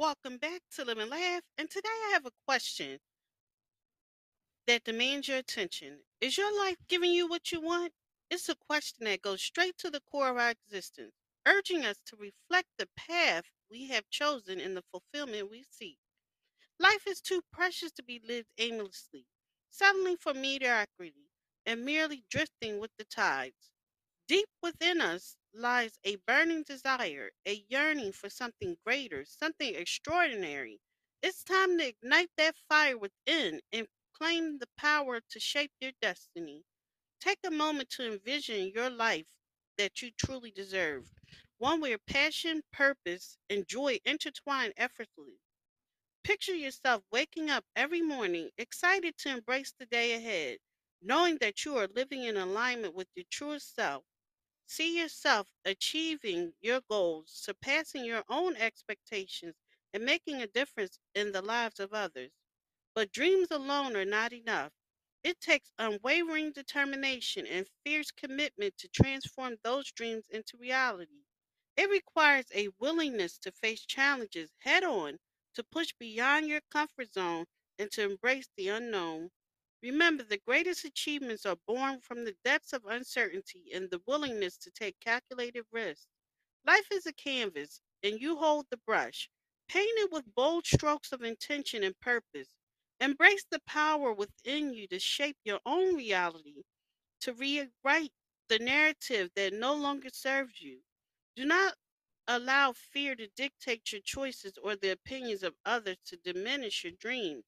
Welcome back to Live and Laugh. And today I have a question that demands your attention. Is your life giving you what you want? It's a question that goes straight to the core of our existence, urging us to reflect the path we have chosen in the fulfillment we seek. Life is too precious to be lived aimlessly, settling for mediocrity, and merely drifting with the tides. Deep within us lies a burning desire, a yearning for something greater, something extraordinary. It's time to ignite that fire within and claim the power to shape your destiny. Take a moment to envision your life that you truly deserve, one where passion, purpose, and joy intertwine effortlessly. Picture yourself waking up every morning, excited to embrace the day ahead, knowing that you are living in alignment with your truest self. See yourself achieving your goals, surpassing your own expectations, and making a difference in the lives of others. But dreams alone are not enough. It takes unwavering determination and fierce commitment to transform those dreams into reality. It requires a willingness to face challenges head on, to push beyond your comfort zone, and to embrace the unknown. Remember, the greatest achievements are born from the depths of uncertainty and the willingness to take calculated risks. Life is a canvas, and you hold the brush. Paint it with bold strokes of intention and purpose. Embrace the power within you to shape your own reality, to rewrite the narrative that no longer serves you. Do not allow fear to dictate your choices or the opinions of others to diminish your dreams.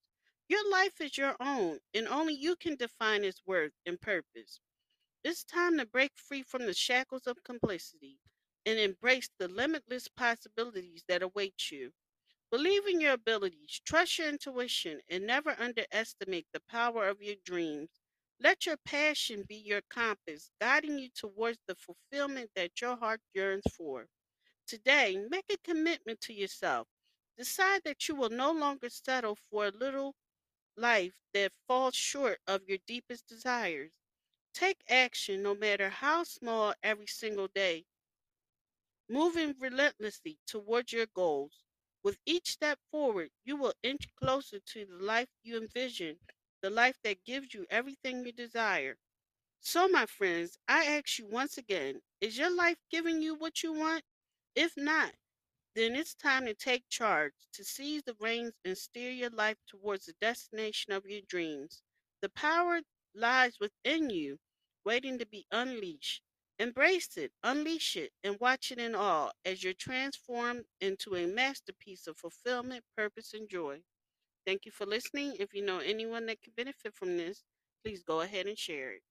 Your life is your own, and only you can define its worth and purpose. It's time to break free from the shackles of complicity and embrace the limitless possibilities that await you. Believe in your abilities, trust your intuition, and never underestimate the power of your dreams. Let your passion be your compass, guiding you towards the fulfillment that your heart yearns for. Today, make a commitment to yourself. Decide that you will no longer settle for a little life that falls short of your deepest desires. Take action, no matter how small, every single day, moving relentlessly towards your goals. With each step forward, you will inch closer to the life you envision, the life that gives you everything you desire. So, my friends, I ask you once again is your life giving you what you want? If not, then it's time to take charge, to seize the reins and steer your life towards the destination of your dreams. The power lies within you, waiting to be unleashed. Embrace it, unleash it, and watch it in awe as you're transformed into a masterpiece of fulfillment, purpose, and joy. Thank you for listening. If you know anyone that could benefit from this, please go ahead and share it.